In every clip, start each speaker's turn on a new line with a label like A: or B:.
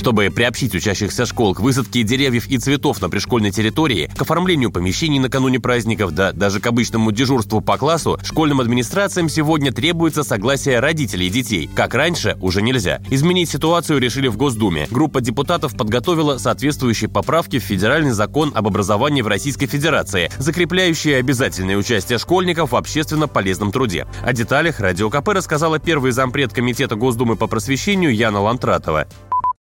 A: Чтобы приобщить учащихся школ к высадке деревьев и цветов на пришкольной территории, к оформлению помещений накануне праздников, да даже к обычному дежурству по классу, школьным администрациям сегодня требуется согласие родителей детей. Как раньше, уже нельзя. Изменить ситуацию решили в Госдуме. Группа депутатов подготовила соответствующие поправки в федеральный закон об образовании в Российской Федерации, закрепляющие обязательное участие школьников в общественно полезном труде. О деталях Радио КП рассказала первый зампред Комитета Госдумы по просвещению Яна Лантратова.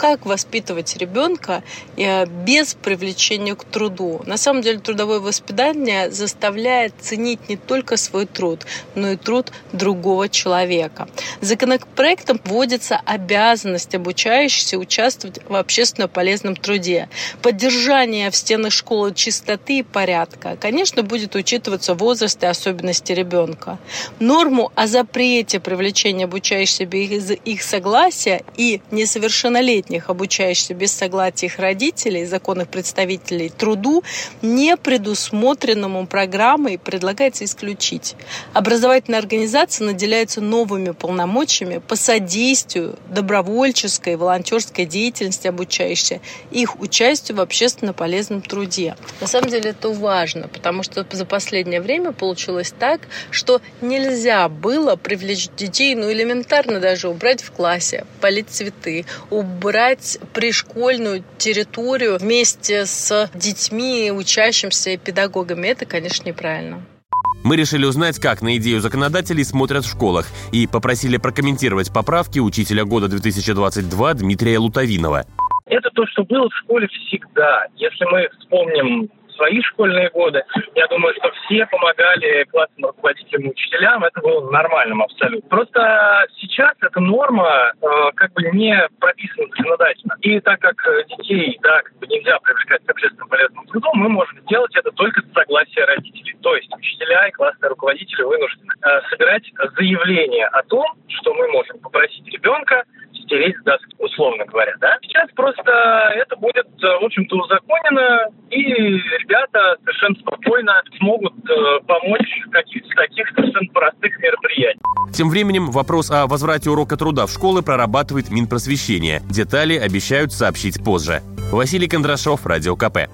B: Как воспитывать ребенка э, без привлечения к труду? На самом деле трудовое воспитание заставляет ценить не только свой труд, но и труд другого человека. Законопроектом вводится обязанность обучающихся участвовать в общественно полезном труде. Поддержание в стенах школы чистоты и порядка, конечно, будет учитываться возраст и особенности ребенка. Норму о запрете привлечения обучающихся без их согласия и несовершеннолетних малолетних, обучающихся без согласия их родителей, законных представителей труду, не предусмотренному программой предлагается исключить. Образовательная организация наделяется новыми полномочиями по содействию добровольческой, волонтерской деятельности обучающихся, их участию в общественно полезном труде. На самом деле это важно, потому что за последнее время получилось так, что нельзя было привлечь детей, ну элементарно даже убрать в классе, полить цветы, убрать убирать пришкольную территорию вместе с детьми, учащимся и педагогами. Это, конечно, неправильно.
A: Мы решили узнать, как на идею законодателей смотрят в школах, и попросили прокомментировать поправки учителя года 2022 Дмитрия Лутовинова.
C: Это то, что было в школе всегда. Если мы вспомним свои школьные годы. Я думаю, что все помогали классным руководителям и учителям. Это было нормальным абсолютно. Просто сейчас эта норма э, как бы не прописана законодательно. И так как детей да, как бы нельзя привлекать к общественному полезному труду, мы можем сделать это только с согласия родителей. То есть учителя и классные руководители вынуждены э, собирать заявление о том, что мы можем попросить ребенка стереть с доски, условно говоря, да. Будет, э, в общем-то, узаконено, и ребята совершенно спокойно смогут э, помочь в каких-то таких совершенно простых мероприятиях.
A: Тем временем вопрос о возврате урока труда в школы прорабатывает Минпросвещение. Детали обещают сообщить позже. Василий Кондрашов, Радио КП.